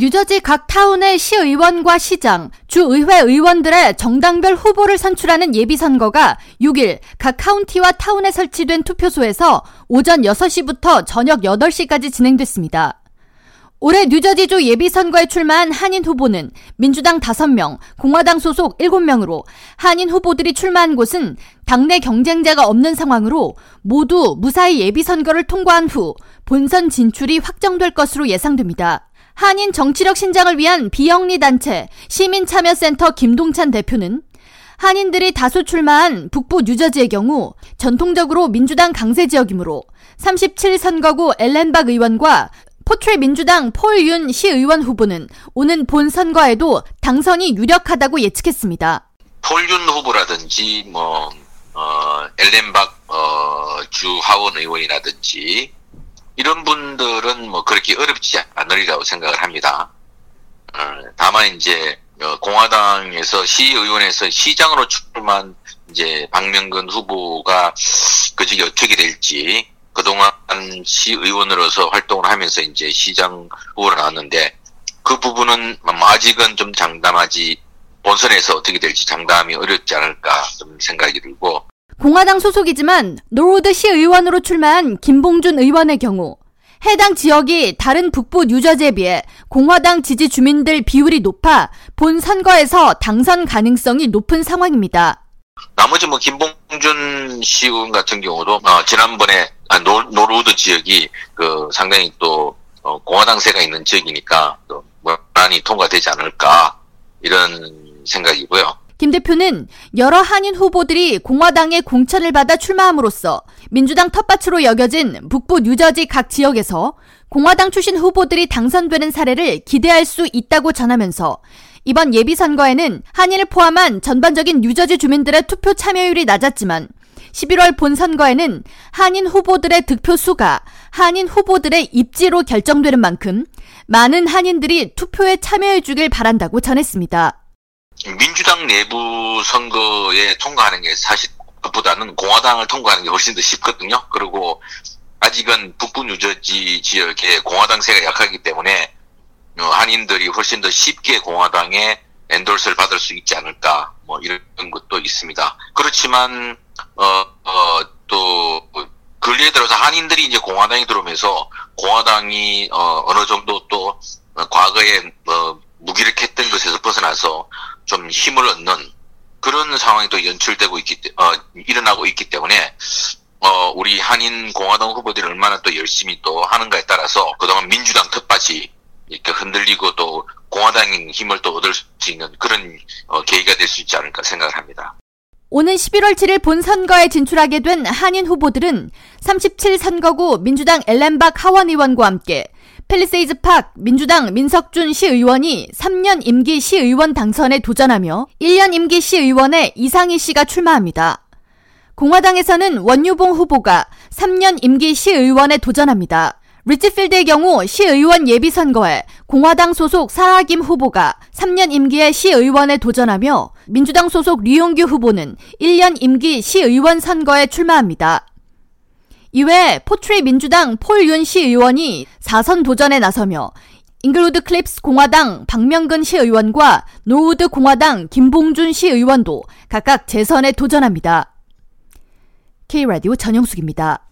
뉴저지 각 타운의 시의원과 시장, 주의회 의원들의 정당별 후보를 선출하는 예비선거가 6일 각 카운티와 타운에 설치된 투표소에서 오전 6시부터 저녁 8시까지 진행됐습니다. 올해 뉴저지주 예비선거에 출마한 한인 후보는 민주당 5명, 공화당 소속 7명으로 한인 후보들이 출마한 곳은 당내 경쟁자가 없는 상황으로 모두 무사히 예비선거를 통과한 후 본선 진출이 확정될 것으로 예상됩니다. 한인 정치력 신장을 위한 비영리 단체 시민참여센터 김동찬 대표는 한인들이 다수 출마한 북부 뉴저지의 경우 전통적으로 민주당 강세 지역이므로 37선거구 엘렌박 의원과 포트레 민주당 폴윤 시의원 후보는 오는 본 선거에도 당선이 유력하다고 예측했습니다. 폴윤 후보라든지 뭐 어, 엘렌박 어, 주 하원 의원이라든지 이런 분들은 뭐 그렇게 어렵지 않으리라고 생각을 합니다. 어, 다만 이제 어, 공화당에서 시의원에서 시장으로 출마한 이제 박명근 후보가 그중에 어떻게 될지 그동안 시의원으로서 활동을 하면서 이제 시장 후보로 나왔는데 그 부분은 아직은 좀 장담하지 본선에서 어떻게 될지 장담이 어렵지 않을까 좀 생각이 들고 공화당 소속이지만 노우드 시의원으로 출마한 김봉준 의원의 경우 해당 지역이 다른 북부 뉴저지에 비해 공화당 지지 주민들 비율이 높아 본 선거에서 당선 가능성이 높은 상황입니다. 나머지 뭐 김봉준 시의원 같은 경우도 어, 지난번에 아, 노, 노르우드 지역이 그 상당히 또 어, 공화당세가 있는 지역이니까 또 무난히 통과되지 않을까 이런 생각이고요. 김 대표는 여러 한인 후보들이 공화당의 공천을 받아 출마함으로써 민주당 텃밭으로 여겨진 북부 뉴저지 각 지역에서 공화당 출신 후보들이 당선되는 사례를 기대할 수 있다고 전하면서 이번 예비선거에는 한인을 포함한 전반적인 뉴저지 주민들의 투표 참여율이 낮았지만 11월 본선거에는 한인 후보들의 득표 수가 한인 후보들의 입지로 결정되는 만큼 많은 한인들이 투표에 참여해 주길 바란다고 전했습니다. 민주당 내부 선거에 통과하는 게 사실 보다는 공화당을 통과하는 게 훨씬 더 쉽거든요. 그리고 아직은 북부 뉴저지 지역에 공화당 세가 약하기 때문에 어, 한인들이 훨씬 더 쉽게 공화당의 엔돌스를 받을 수 있지 않을까 뭐 이런 것도 있습니다. 그렇지만 어, 어, 또 근래에 들어서 한인들이 이제 공화당이 들어오면서 공화당이 어, 어느 정도 또 과거에 어, 무기력했던 것에서 벗어나서 좀 힘을 얻는 그런 상황이 또 연출되고 있기 어, 일어나고 있기 때문에 어, 우리 한인 공화당 후보들이 얼마나 또 열심히 또 하는가에 따라서 그동안 민주당 텃밭이 이렇게 흔들리고 또 공화당인 힘을 또 얻을 수 있는 그런 어, 계기가 될 수 있지 않을까 생각을 합니다. 오는 11월 7일 본선거에 진출하게 된 한인 후보들은 37선거구 민주당 엘렌박 하원 의원과 함께 펠리세이즈 팍 민주당 민석준 시의원이 3년 임기 시의원 당선에 도전하며 1년 임기 시의원에 이상희 씨가 출마합니다. 공화당에서는 원유봉 후보가 3년 임기 시의원에 도전합니다. 리지필드의 경우 시의원 예비선거에 공화당 소속 사하김 후보가 3년 임기의 시의원에 도전하며 민주당 소속 류용규 후보는 1년 임기 시의원 선거에 출마합니다. 이외에 포트리 민주당 폴윤 시 의원이 4선 도전에 나서며 잉글우드 클립스 공화당 박명근 시 의원과 노우드 공화당 김봉준 시 의원도 각각 재선에 도전합니다. K라디오 전영숙입니다.